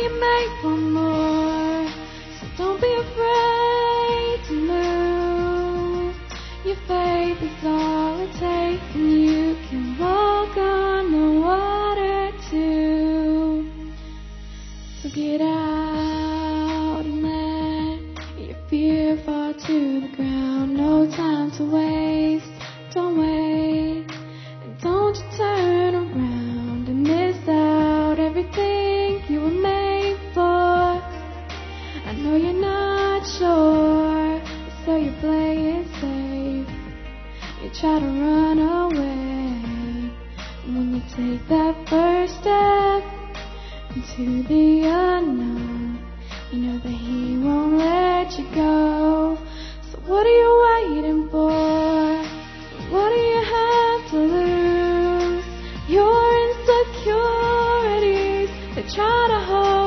You're made for more. So don't be afraid to move. Your faith is all.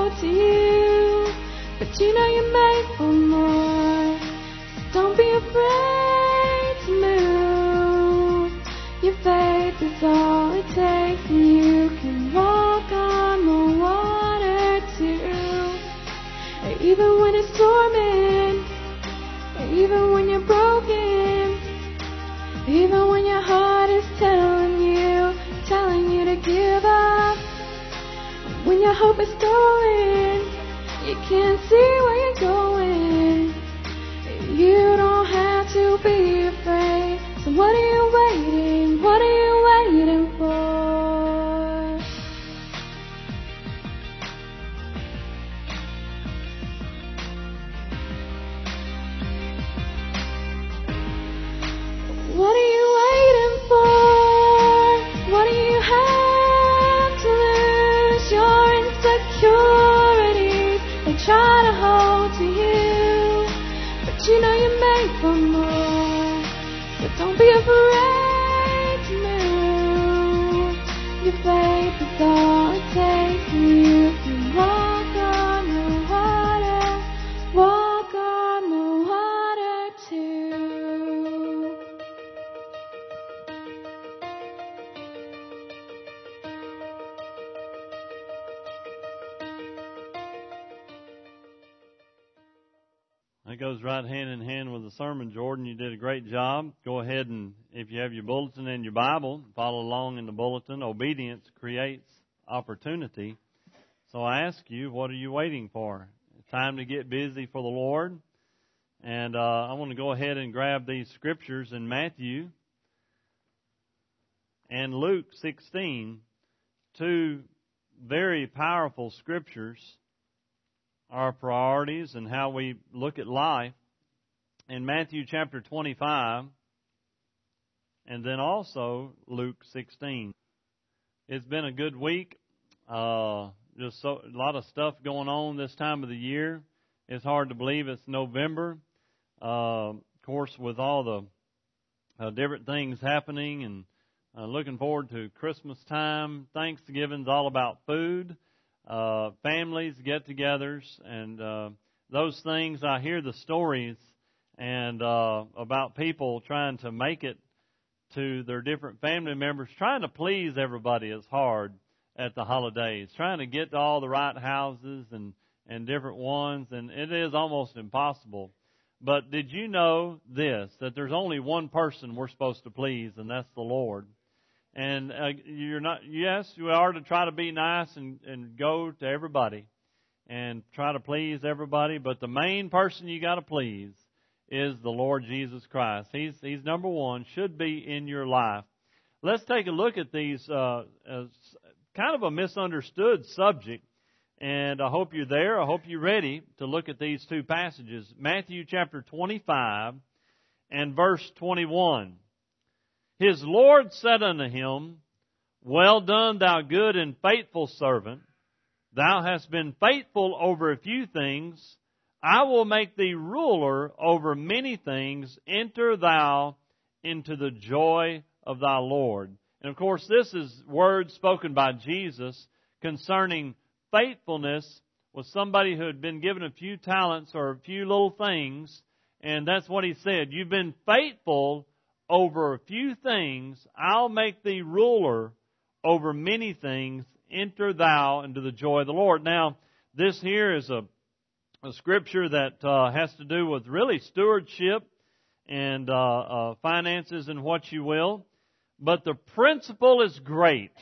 To you, but you know you're made for more. So don't be afraid. That sermon, Jordan. You did a great job. Go ahead and, if you have your bulletin and your Bible, follow along in the bulletin. Obedience creates opportunity. So I ask you, what are you waiting for? Time to get busy for the Lord. And uh, I want to go ahead and grab these scriptures in Matthew and Luke 16, two very powerful scriptures our priorities and how we look at life in Matthew chapter 25 and then also Luke 16. It's been a good week. Uh, just so, a lot of stuff going on this time of the year. It's hard to believe it's November. Uh, of course, with all the uh, different things happening and uh, looking forward to Christmas time. Thanksgiving's all about food uh, families, get-togethers, and uh, those things. I hear the stories and uh, about people trying to make it to their different family members. Trying to please everybody is hard at the holidays. Trying to get to all the right houses and and different ones, and it is almost impossible. But did you know this? That there's only one person we're supposed to please, and that's the Lord. And uh, you're not, yes, you are to try to be nice and, and go to everybody and try to please everybody, but the main person you got to please is the Lord Jesus Christ. He's, he's number one, should be in your life. Let's take a look at these, uh, kind of a misunderstood subject. And I hope you're there. I hope you're ready to look at these two passages. Matthew chapter 25 and verse 21. His Lord said unto him, Well done, thou good and faithful servant. Thou hast been faithful over a few things. I will make thee ruler over many things. Enter thou into the joy of thy Lord. And of course, this is words spoken by Jesus concerning faithfulness with somebody who had been given a few talents or a few little things. And that's what he said. You've been faithful over a few things. I'll make thee ruler over many things. Enter thou into the joy of the Lord. Now, this here is a a scripture that uh, has to do with really stewardship and uh, uh, finances and what you will. But the principle is great.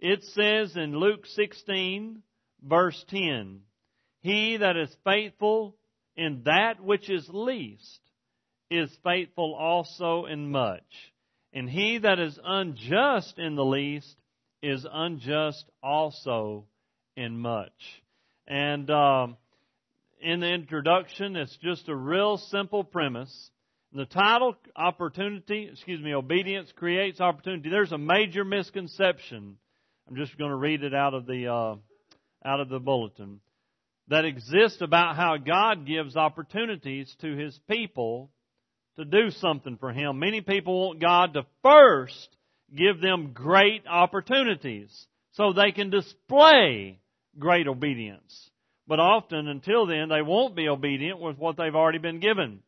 It says in Luke 16, verse 10, He that is faithful in that which is least is faithful also in much. And he that is unjust in the least is unjust also in much. And um, in the introduction. It's just a real simple premise. The title, opportunity, excuse me, obedience creates opportunity. There's a major misconception. I'm just going to read it out of the, uh, out of the bulletin. That exists about how God gives opportunities to His people to do something for Him. Many people want God to first give them great opportunities so they can display great obedience. But often, until then, they won't be obedient with what they've already been given. And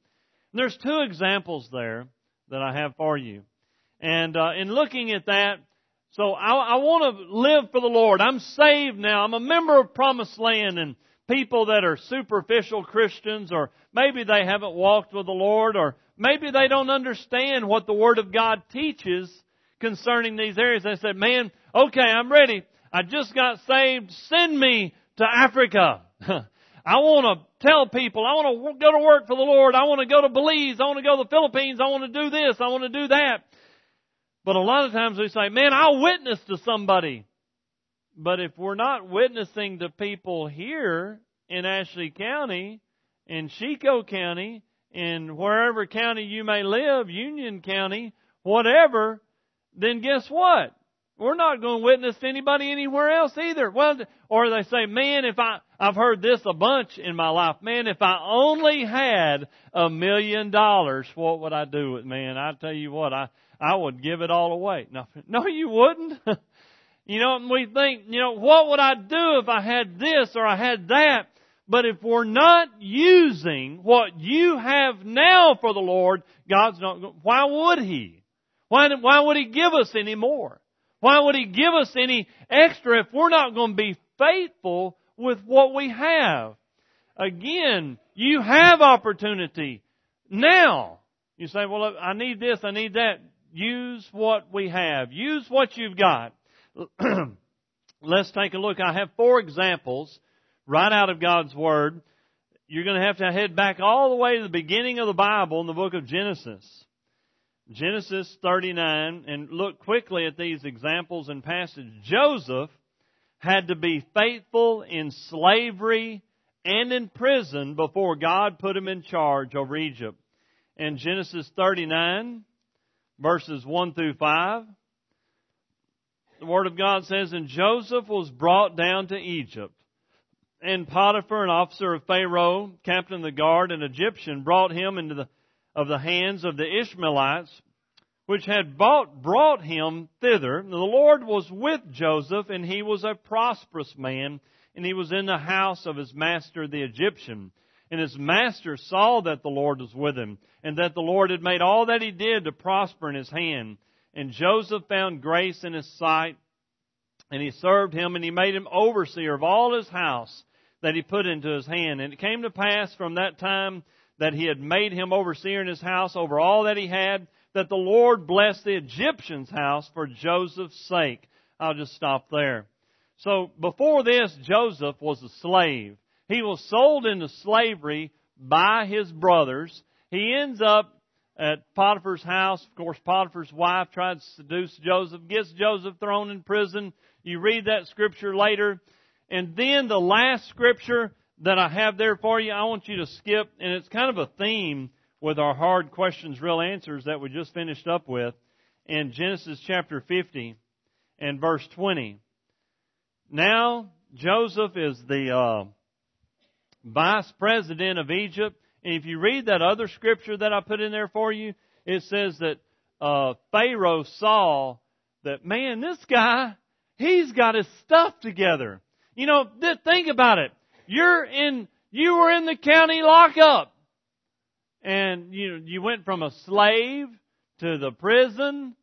there's two examples there that I have for you. And uh, in looking at that, so I, I want to live for the Lord. I'm saved now. I'm a member of Promised Land, and people that are superficial Christians, or maybe they haven't walked with the Lord, or maybe they don't understand what the Word of God teaches concerning these areas. They said, "Man, okay, I'm ready. I just got saved. Send me to Africa." I want to tell people, I want to go to work for the Lord, I want to go to Belize, I want to go to the Philippines, I want to do this, I want to do that. But a lot of times we say, man, I'll witness to somebody. But if we're not witnessing to people here in Ashley County, in Chicot County, in wherever county you may live, Union County, whatever, then guess what? We're not going to witness to anybody anywhere else either. Well, or they say, man, if I, I've heard this a bunch in my life, man, if I only had a million dollars, what would I do with man? I tell you what, I, I would give it all away. No, no, you wouldn't. you know, we think, you know, what would I do if I had this or I had that? But if we're not using what you have now for the Lord, God's not, why would He? Why, why would He give us any more? Why would He give us any extra if we're not going to be faithful with what we have? Again, you have opportunity now. You say, well, I need this, I need that. Use what we have. Use what you've got. Let's take a look. I have four examples right out of God's Word. You're going to have to head back all the way to the beginning of the Bible in the book of Genesis. Genesis 39, and look quickly at these examples and passages. Joseph had to be faithful in slavery and in prison before God put him in charge over Egypt. In Genesis 39, verses 1 through 5, the Word of God says, And Joseph was brought down to Egypt. And Potiphar, an officer of Pharaoh, captain of the guard, an Egyptian, brought him into the of the hands of the Ishmaelites, which had bought, brought him thither. The Lord was with Joseph, and he was a prosperous man, and he was in the house of his master the Egyptian. And his master saw that the Lord was with him, and that the Lord had made all that he did to prosper in his hand. And Joseph found grace in his sight, and he served him, and he made him overseer of all his house that he put into his hand. And it came to pass from that time that he had made him overseer in his house over all that he had, that the Lord blessed the Egyptian's house for Joseph's sake. I'll just stop there. So before this, Joseph was a slave. He was sold into slavery by his brothers, he ends up at Potiphar's house. Of course, Potiphar's wife tried to seduce Joseph, gets Joseph thrown in prison. You read that scripture later. And then the last scripture that I have there for you, I want you to skip, and it's kind of a theme with our hard questions, real answers that we just finished up with in Genesis chapter 50 and verse 20. Now, Joseph is the uh, vice president of Egypt. And if you read that other scripture that I put in there for you, it says that uh, Pharaoh saw that, man, this guy, he's got his stuff together. You know, think about it. You're in, you were in the county lockup. And you, you went from a slave to the prison.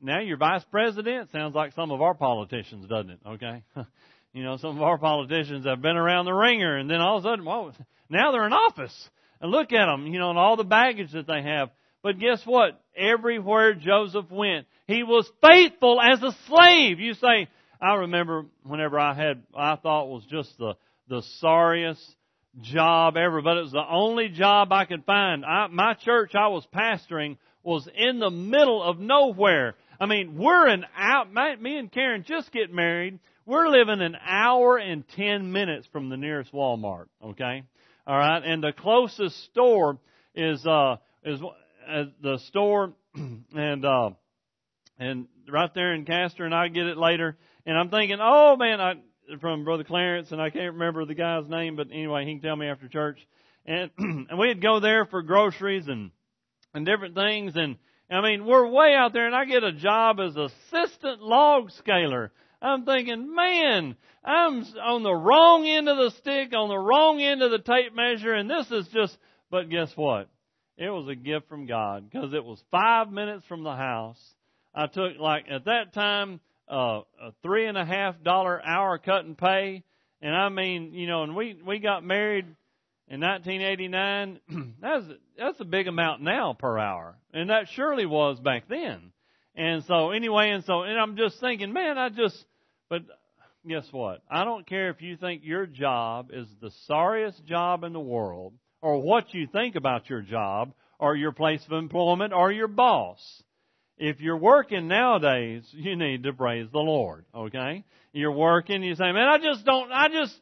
Now you're vice president. Sounds like some of our politicians, doesn't it? Okay. you know, some of our politicians have been around the wringer and then all of a sudden, well, now they're in office. And look at them, you know, and all the baggage that they have. But guess what? Everywhere Joseph went, he was faithful as a slave. You say, I remember whenever I had, I thought was just the, the sorriest job ever, but it was the only job I could find. I, my church I was pastoring was in the middle of nowhere. I mean, we're an out, my, me and Karen just get married. We're living an hour and ten minutes from the nearest Walmart, okay? All right, and the closest store is uh is uh, the store and uh and right there in Castor, and I get it later. And I'm thinking, oh man, I from Brother Clarence, and I can't remember the guy's name, but anyway, he can tell me after church. And and we'd go there for groceries and and different things, and I mean, we're way out there, and I get a job as assistant log scaler. I'm thinking, man, I'm on the wrong end of the stick, on the wrong end of the tape measure, and this is just, but guess what? It was a gift from God because it was five minutes from the house. I took like, at that time, uh, a three and a half dollar hour cut and pay. And I mean, you know, and we, we got married in 1989. that's, that's a big amount now per hour. And that surely was back then. And so anyway, and so, and I'm just thinking, man, I just, but guess what? I don't care if you think your job is the sorriest job in the world, or what you think about your job, or your place of employment, or your boss. If you're working nowadays, you need to praise the Lord, okay? You're working, you say, man, I just don't, I just,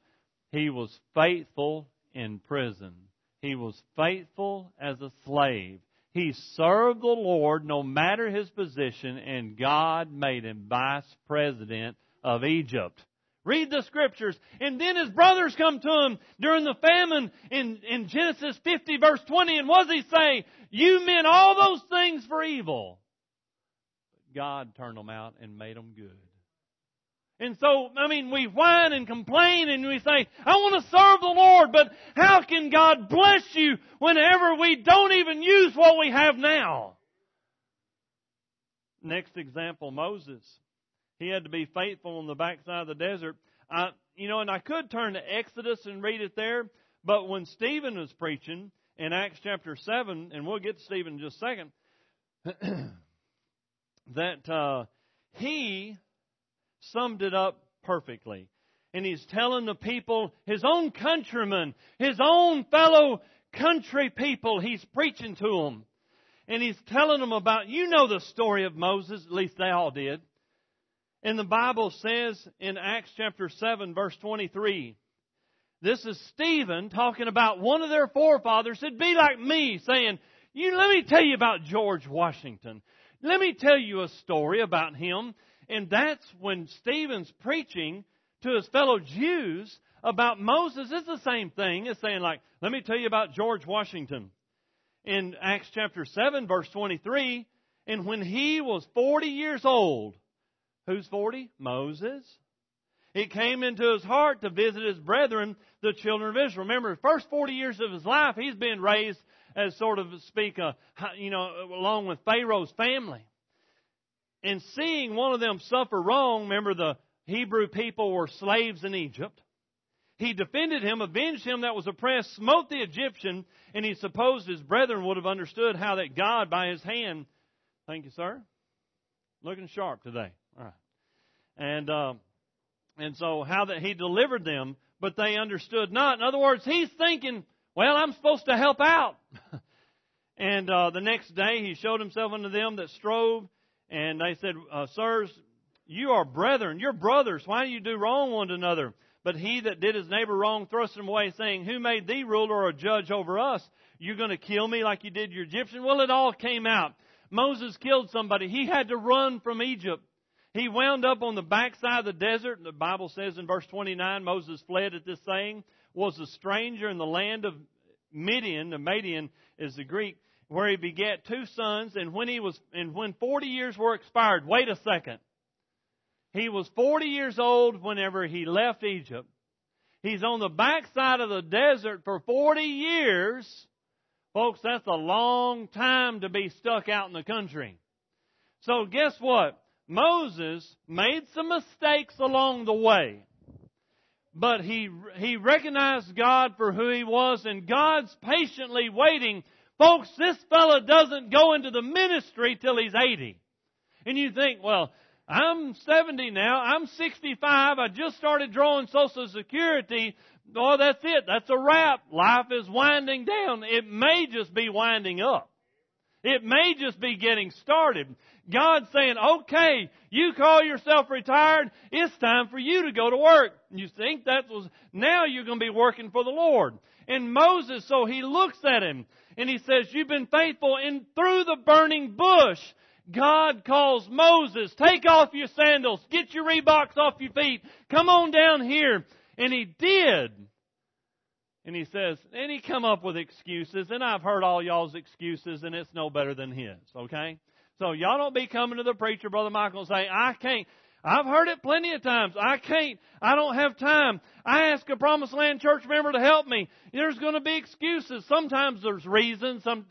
he was faithful in prison. He was faithful as a slave. He served the Lord no matter his position, and God made him vice president of Egypt. Read the scriptures. And then his brothers come to him during the famine in, in Genesis 50 verse 20. And what does he say? You meant all those things for evil. God turned them out and made them good. And so, I mean, we whine and complain and we say, I want to serve the Lord, but how can God bless you whenever we don't even use what we have now? Next example, Moses. He had to be faithful on the backside of the desert. I, you know, and I could turn to Exodus and read it there, but when Stephen was preaching in Acts chapter 7, and we'll get to Stephen in just a second, that uh, he summed it up perfectly. And he's telling the people, his own countrymen, his own fellow country people, he's preaching to them. And he's telling them about, you know the story of Moses, at least they all did. And the Bible says in Acts chapter 7 verse 23, this is Stephen talking about one of their forefathers. It'd be like me saying, you, let me tell you about George Washington. Let me tell you a story about him. And that's when Stephen's preaching to his fellow Jews about Moses. It's the same thing as saying like, let me tell you about George Washington. In Acts chapter 7 verse 23, and when he was 40 years old, Who's 40? Moses. It came into his heart to visit his brethren, the children of Israel. Remember, the first 40 years of his life, he's been raised as sort of speak, a, you know, along with Pharaoh's family. And seeing one of them suffer wrong, remember the Hebrew people were slaves in Egypt. He defended him, avenged him that was oppressed, smote the Egyptian, and he supposed his brethren would have understood how that God by his hand, thank you, sir, looking sharp today. All right. And, uh, and so how that he delivered them, but they understood not. In other words, he's thinking, well, I'm supposed to help out. And uh, the next day he showed himself unto them that strove, and they said, uh, Sirs, you are brethren, you're brothers. Why do you do wrong one to another? But he that did his neighbor wrong thrust him away, saying, Who made thee ruler or judge over us? You're going to kill me like you did your Egyptian? Well, it all came out. Moses killed somebody. He had to run from Egypt. He wound up on the backside of the desert. The Bible says in verse 29, Moses fled at this saying, was a stranger in the land of Midian. The Midian is the Greek, where he begat two sons. And when he was, and when 40 years were expired, wait a second. He was 40 years old whenever he left Egypt. He's on the backside of the desert for 40 years. Folks, that's a long time to be stuck out in the country. So guess what? Moses made some mistakes along the way. But he, he recognized God for who he was and God's patiently waiting. Folks, this fella doesn't go into the ministry till he's 80. And you think, well, I'm 70 now. I'm 65. I just started drawing Social Security. Oh, that's it. That's a wrap. Life is winding down. It may just be winding up. It may just be getting started. God's saying, okay, you call yourself retired. It's time for you to go to work. You think that was, now you're going to be working for the Lord. And Moses, so he looks at him and he says, you've been faithful and through the burning bush. God calls Moses, take off your sandals, get your Reeboks off your feet, come on down here. And he did. And he says, and he come up with excuses, and I've heard all y'all's excuses, and it's no better than his, okay? So y'all don't be coming to the preacher, Brother Michael, and say, I can't. I've heard it plenty of times. I can't. I don't have time. I ask a Promised Land church member to help me. There's going to be excuses. Sometimes there's reasons. Some,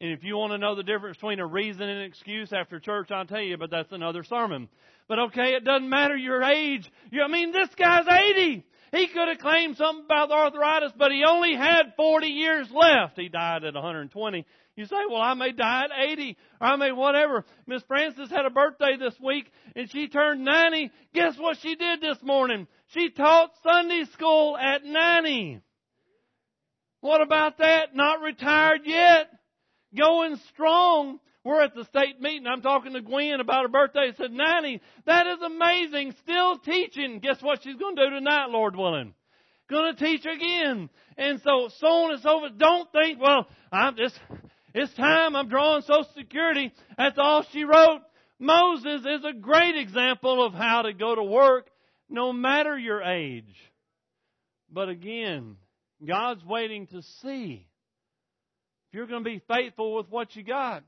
and if you want to know the difference between a reason and an excuse after church, I'll tell you, but that's another sermon. But okay, it doesn't matter your age. You, I mean, this guy's 80. He could have claimed something about arthritis, but he only had 40 years left. He died at 120. You say, well, I may die at 80, or I may whatever. Miss Francis had a birthday this week, and she turned 90. Guess what she did this morning? She taught Sunday school at 90. What about that? Not retired yet going strong. We're at the state meeting. I'm talking to Gwen about her birthday. I said, 90. That is amazing. Still teaching. Guess what she's going to do tonight, Lord willing? Going to teach again. And so, so on and so forth. Don't think, well, I'm just, it's time. I'm drawing Social Security. That's all she wrote. Moses is a great example of how to go to work no matter your age. But again, God's waiting to see if you're going to be faithful with what you got,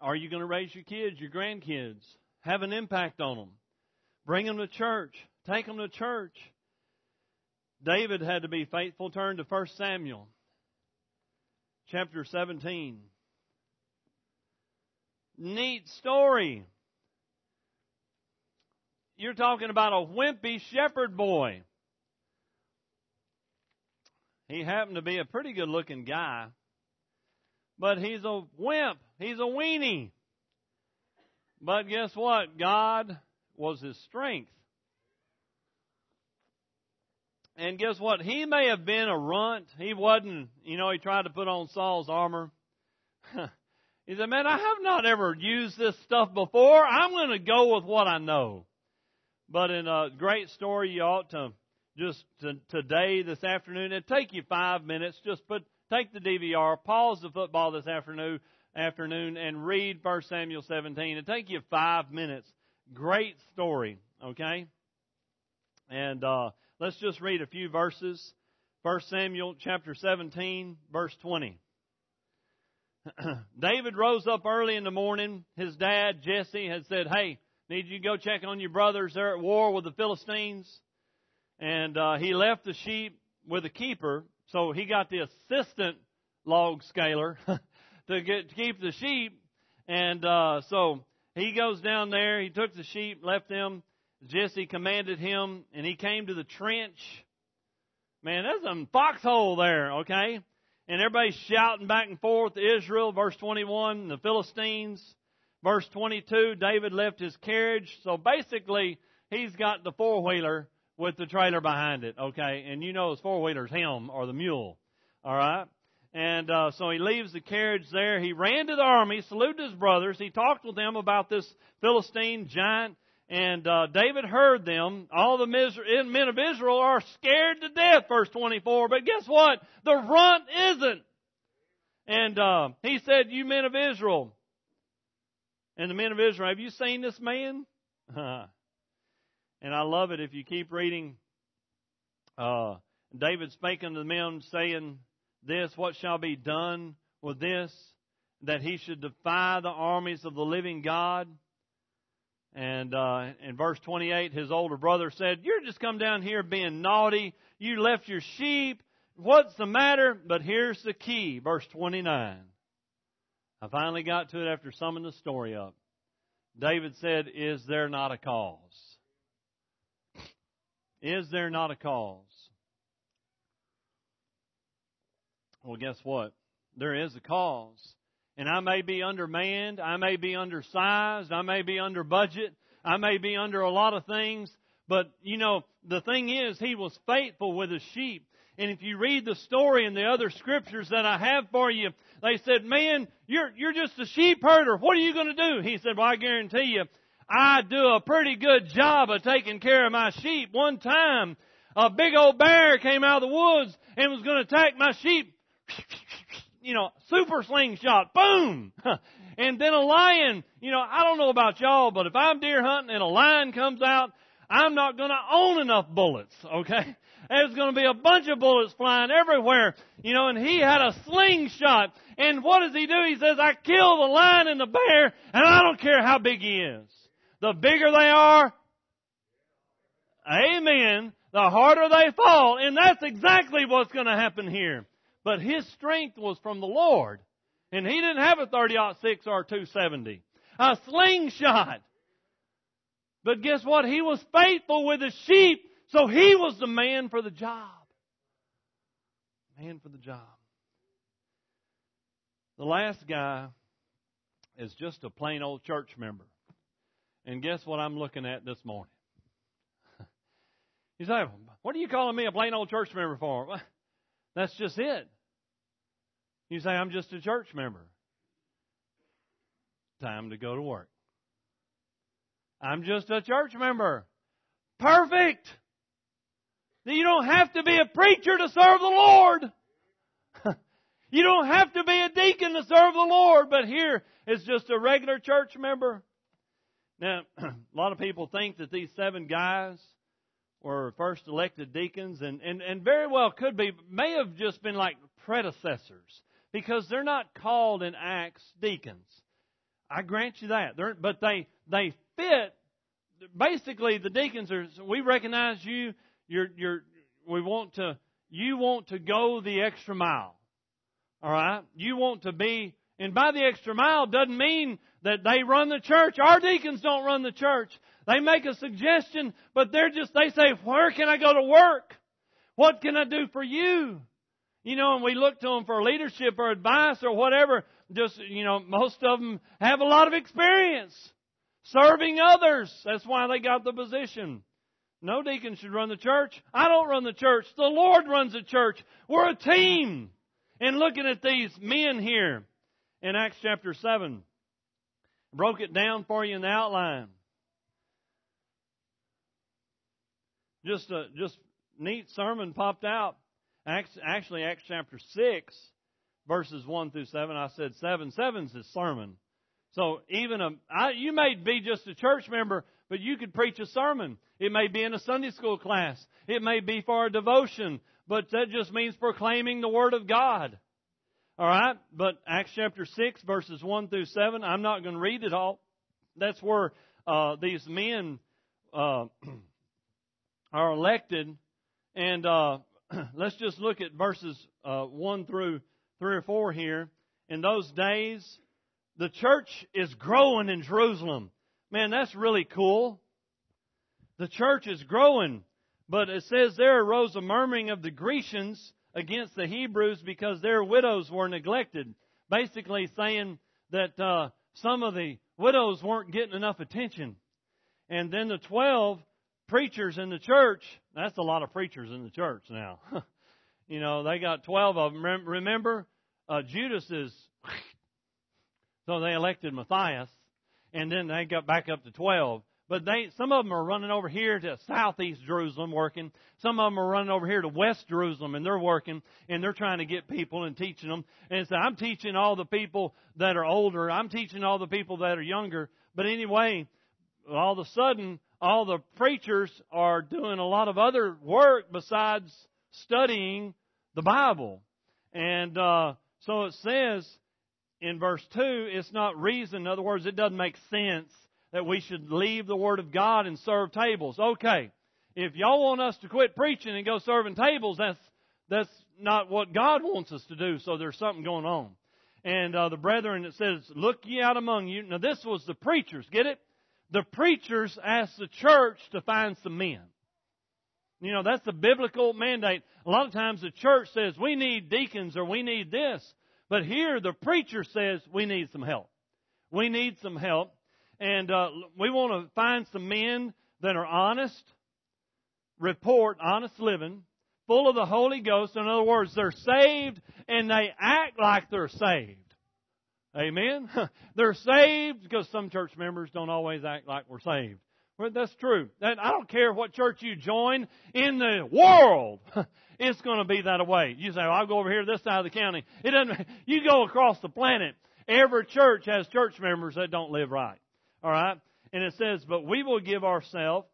are you going to raise your kids, your grandkids, have an impact on them, bring them to church, take them to church? David had to be faithful. Turn to 1 Samuel chapter 17. Neat story. You're talking about a wimpy shepherd boy. He happened to be a pretty good looking guy, but he's a wimp. He's a weenie. But guess what? God was his strength. And guess what? He may have been a runt. He wasn't, you know, he tried to put on Saul's armor. he said, Man, I have not ever used this stuff before. I'm going to go with what I know. But in a great story, you ought to just to, today, this afternoon. It'll take you five minutes. Just put take the DVR, pause the football this afternoon, afternoon, and read 1 Samuel 17. It'll take you five minutes. Great story, okay? And uh, let's just read a few verses. 1 Samuel chapter 17, verse 20. David rose up early in the morning. His dad, Jesse, had said, Hey, need you to go check on your brothers. They're at war with the Philistines and uh, he left the sheep with a keeper. So he got the assistant log scaler to get to keep the sheep, and uh, so he goes down there. He took the sheep, left them. Jesse commanded him, and he came to the trench. Man, there's a foxhole there, okay? And everybody's shouting back and forth. Israel, verse 21, the Philistines. Verse 22, David left his carriage. So basically, he's got the four wheeler with the trailer behind it, okay? And you know his four wheeler's him or the mule, all right? And uh, so he leaves the carriage there. He ran to the army, saluted his brothers. He talked with them about this Philistine giant. And uh, David heard them. All the men of Israel are scared to death, verse 24. But guess what? The runt isn't. And uh, he said, You men of Israel. And the men of Israel, have you seen this man? and I love it if you keep reading. Uh, David spake unto the men, saying, this, what shall be done with this? That he should defy the armies of the living God. And uh, in verse 28, his older brother said, You're just come down here being naughty. You left your sheep. What's the matter? But here's the key, verse 29. I finally got to it after summing the story up. David said, Is there not a cause? Is there not a cause? Well, guess what? There is a cause. And I may be undermanned, I may be undersized, I may be under budget, I may be under a lot of things, but you know, the thing is, he was faithful with his sheep. And if you read the story in the other scriptures that I have for you, they said, man, you're, you're just a sheep herder. What are you going to do? He said, well, I guarantee you, I do a pretty good job of taking care of my sheep. One time, a big old bear came out of the woods and was going to attack my sheep you know, super slingshot, boom! and then a lion, you know, I don't know about y'all, but if I'm deer hunting and a lion comes out, I'm not gonna own enough bullets, okay? There's gonna be a bunch of bullets flying everywhere, you know, and he had a slingshot. And what does he do? He says, I kill the lion and the bear, and I don't care how big he is. The bigger they are, amen, the harder they fall. And that's exactly what's gonna happen here. But his strength was from the Lord. And he didn't have a 30-06 or 270. A slingshot. But guess what? He was faithful with the sheep, so he was the man for the job. Man for the job. The last guy is just a plain old church member. And guess what I'm looking at this morning? You say, what are you calling me a plain old church member for? That's just it. You say, I'm just a church member. Time to go to work. I'm just a church member. Perfect! You don't have to be a preacher to serve the Lord. you don't have to be a deacon to serve the Lord, but here is just a regular church member. Now, a lot of people think that these seven guys were first elected deacons, and, and, and very well could be, may have just been like predecessors because they're not called in Acts deacons. I grant you that. They're, but they they fit. Basically, the deacons are. We recognize you. You're you're. We want to. You want to go the extra mile. All right. You want to be. And by the extra mile doesn't mean that they run the church. Our deacons don't run the church. They make a suggestion, but they're just, they say, where can I go to work? What can I do for you? You know, and we look to them for leadership or advice or whatever. Just, you know, most of them have a lot of experience serving others. That's why they got the position. No deacon should run the church. I don't run the church. The Lord runs the church. We're a team. And looking at these men here in Acts chapter 7, broke it down for you in the outline. Just a just neat sermon popped out. Acts, actually, Acts chapter 6, verses 1 through 7, I said 7. 7's his sermon. So even a, I, you may be just a church member, but you could preach a sermon. It may be in a Sunday school class. It may be for a devotion, but that just means proclaiming the Word of God. Alright? But Acts chapter 6, verses 1 through 7, I'm not going to read it all. That's where uh, these men uh, are elected. And uh, let's just look at verses uh, 1 through 3 or 4 here. In those days, the church is growing in Jerusalem. Man, that's really cool. The church is growing. But it says there arose a murmuring of the Grecians against the Hebrews because their widows were neglected. Basically saying that uh, some of the widows weren't getting enough attention. And then the twelve preachers in the church, that's a lot of preachers in the church now. you know, they got 12 of them. Remember, uh, Judas is, so they elected Matthias, and then they got back up to 12. But they, some of them are running over here to southeast Jerusalem working. Some of them are running over here to west Jerusalem and they're working and they're trying to get people and teaching them. And so I'm teaching all the people that are older. I'm teaching all the people that are younger. But anyway, all of a sudden, all the preachers are doing a lot of other work besides studying the Bible. And, uh, so it says in verse 2, it's not reason. In other words, it doesn't make sense that we should leave the Word of God and serve tables. Okay. If y'all want us to quit preaching and go serving tables, that's, that's not what God wants us to do, so there's something going on. And, uh, the brethren, it says, look ye out among you. Now this was the preachers, get it? The preachers asked the church to find some men. You know, that's the biblical mandate. A lot of times the church says, we need deacons or we need this. But here the preacher says, we need some help. We need some help. And uh, we want to find some men that are honest, report honest living, full of the Holy Ghost. In other words, they're saved and they act like they're saved. Amen. they're saved because some church members don't always act like we're saved. Well, that's true. That, I don't care what church you join in the world. it's going to be that way. You say, well, I'll go over here this side of the county. It doesn't, you go across the planet. Every church has church members that don't live right. All right? And it says, but we will give ourselves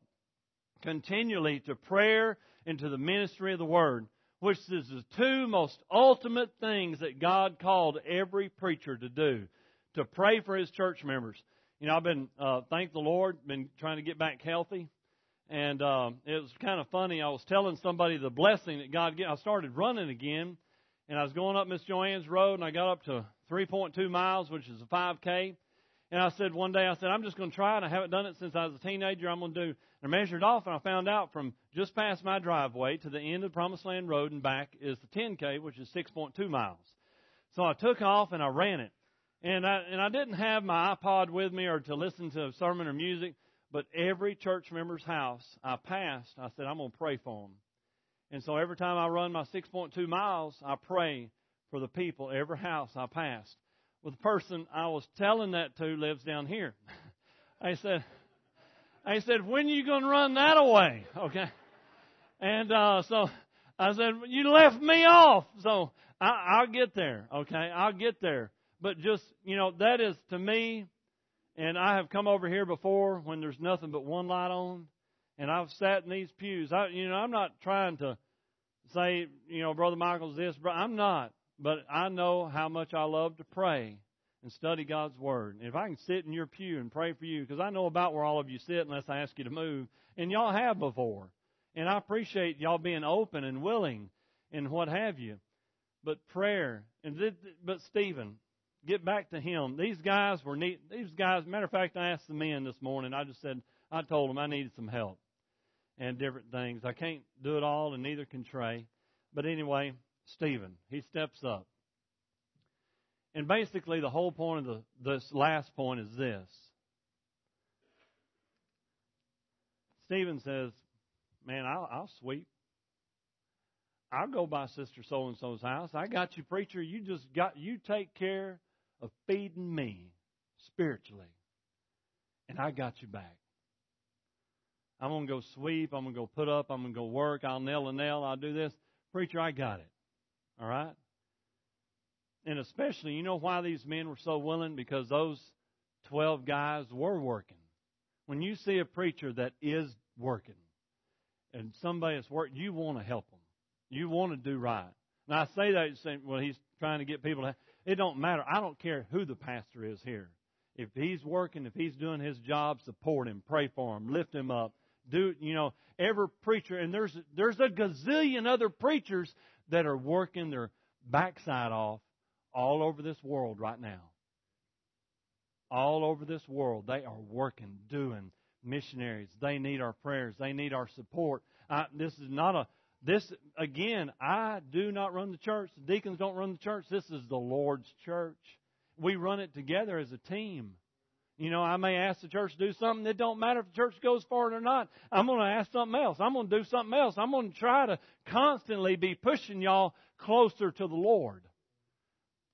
continually to prayer and to the ministry of the word, which is the two most ultimate things that God called every preacher to do, to pray for his church members. You know, I've been, uh, thank the Lord, been trying to get back healthy. And, um, it was kind of funny. I was telling somebody the blessing that God gave. I started running again and I was going up Miss Joanne's road and I got up to 3.2 miles, which is a 5K. And I said one day, I said, I'm just going to try it. I haven't done it since I was a teenager. I'm going to do. And I measured off, and I found out from just past my driveway to the end of Promised Land Road and back is the 10K, which is 6.2 miles. So I took off and I ran it. And I, and I didn't have my iPod with me or to listen to a sermon or music, but every church member's house I passed, I said, I'm going to pray for them. And so every time I run my 6.2 miles, I pray for the people, every house I passed. Well, the person I was telling that to lives down here. I said, I said, when are you going to run that away? Okay. And, uh, so I said, you left me off. So I, I'll get there. Okay. I'll get there. But just, you know, that is to me, and I have come over here before when there's nothing but one light on, and I've sat in these pews. I, you know, I'm not trying to say, you know, Brother Michael's this, but I'm not. But I know how much I love to pray and study God's Word. And if I can sit in your pew and pray for you, because I know about where all of you sit unless I ask you to move, and y'all have before. And I appreciate y'all being open and willing and what have you. But prayer, and th- but Stephen, get back to him. These guys were neat. These guys, matter of fact, I asked the men this morning. I just said, I told them I needed some help and different things. I can't do it all, and neither can Trey. But anyway, Stephen. He steps up. And basically, the whole point of the, this last point is this. Stephen says, Man, I'll, I'll sweep. I'll go by Sister So and so's house. I got you, preacher. You just got, you take care of feeding me spiritually. And I got you back. I'm going to go sweep. I'm going to go put up. I'm going to go work. I'll nail a nail. I'll do this. Preacher, I got it. All right? And especially, you know why these men were so willing? Because those 12 guys were working. When you see a preacher that is working and somebody that's working, you want to help them. You want to do right. Now I say that, you say, well, he's trying to get people to, it don't matter. I don't care who the pastor is here. If he's working, if he's doing his job, support him, pray for him, lift him up. Do, you know, every preacher, and there's, there's a gazillion other preachers that are working their backside off all over this world right now. All over this world, they are working, doing missionaries. They need our prayers. They need our support. I, this is not a this again. I do not run the church. The deacons don't run the church. This is the Lord's church. We run it together as a team. You know, I may ask the church to do something. It don't matter if the church goes for it or not. I'm going to ask something else. I'm going to do something else. I'm going to try to constantly be pushing y'all closer to the Lord.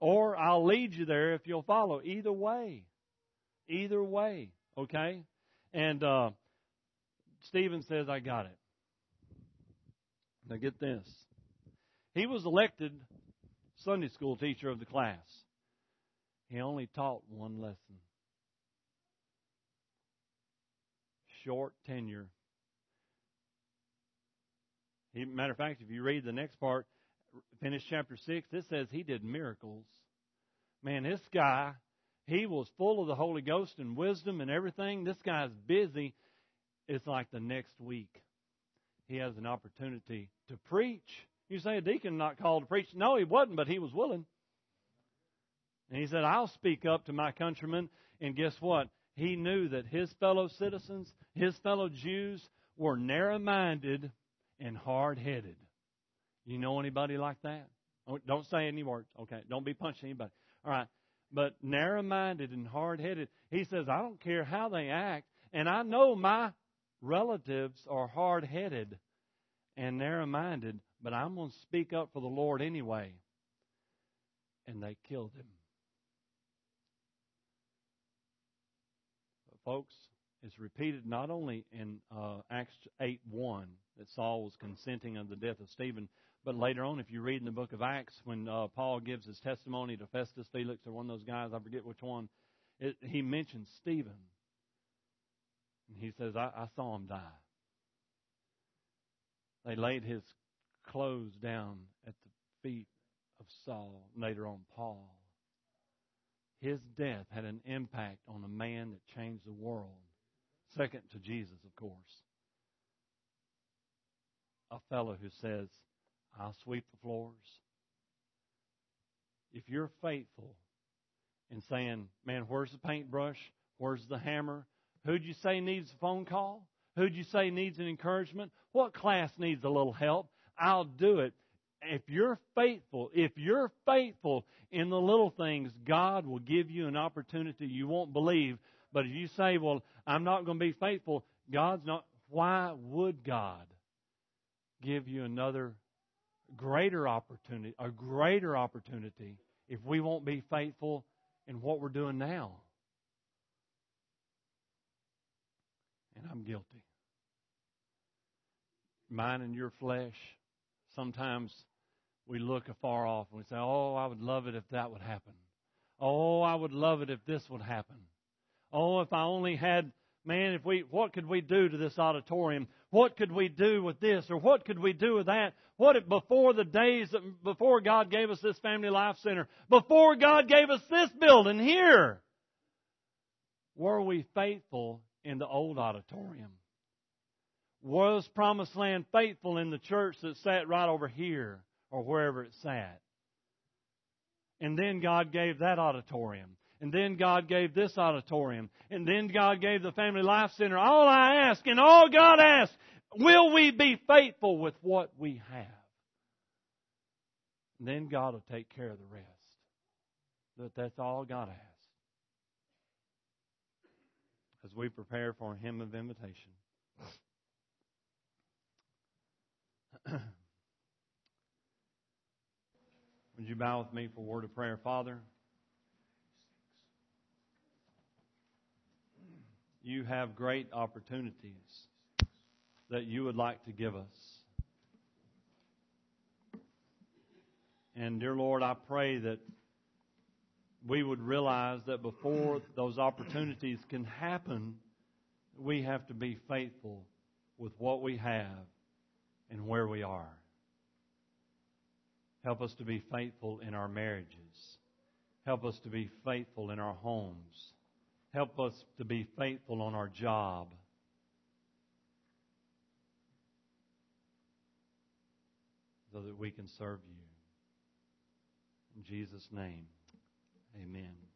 or I'll lead you there if you'll follow. Either way. Either way. Okay? And uh, Stephen says, I got it. Now get this. He was elected Sunday school teacher of the class. He only taught one lesson. Short tenure. He, matter of fact, if you read the next part, finish chapter 6, it says he did miracles. Man, this guy, he was full of the Holy Ghost and wisdom and everything. This guy's busy. It's like the next week. He has an opportunity to preach. You say a deacon not called to preach. No, he wasn't, but he was willing. And he said, I'll speak up to my countrymen. And guess what? He knew that his fellow citizens, his fellow Jews, were narrow minded and hard headed. You know anybody like that? Oh, don't say any words, okay? Don't be punching anybody. All right. But narrow minded and hard headed. He says, I don't care how they act. And I know my relatives are hard headed and narrow minded, but I'm going to speak up for the Lord anyway. And they killed him. But folks, it's repeated not only in uh, Acts 8 1 that Saul was consenting of the death of Stephen, but later on, if you read in the book of Acts, when uh, Paul gives his testimony to Festus Felix or one of those guys, I forget which one, it, he mentions Stephen. And he says, I, I saw him die. They laid his clothes down at the feet of Saul, later on Paul. His death had an impact on a man that changed the world. Second to Jesus, of course. A fellow who says, I'll sweep the floors. If you're faithful in saying, man, where's the paintbrush? Where's the hammer? Who'd you say needs a phone call? Who'd you say needs an encouragement? What class needs a little help? I'll do it. If you're faithful, if you're faithful in the little things, God will give you an opportunity you won't believe. But if you say, well, I'm not going to be faithful, God's not, why would God give you another greater opportunity, a greater opportunity if we won't be faithful in what we're doing now? And I'm guilty. Mine and your flesh, sometimes we look afar off and we say, Oh, I would love it if that would happen. Oh, I would love it if this would happen. Oh, if I only had, man, if we, what could we do to this auditorium? What could we do with this or what could we do with that? What if before the days, that, before God gave us this Family Life Center, before God gave us this building here, were we faithful in the old auditorium? Was Promised Land faithful in the church that sat right over here or wherever it sat? And then God gave that auditorium. And then God gave this auditorium. And then God gave the Family Life Center. All I ask and all God asks, will we be faithful with what we have? And then God will take care of the rest. But that's all God asks. As we prepare for a hymn of invitation. Would you bow with me for a word of prayer, Father? you have great opportunities that you would like to give us. And dear Lord, I pray that we would realize that before those opportunities can happen, we have to be faithful with what we have and where we are. Help us to be faithful in our marriages. Help us to be faithful in our homes. Help us to be faithful on our job. So that we can serve you. In Jesus' name, amen.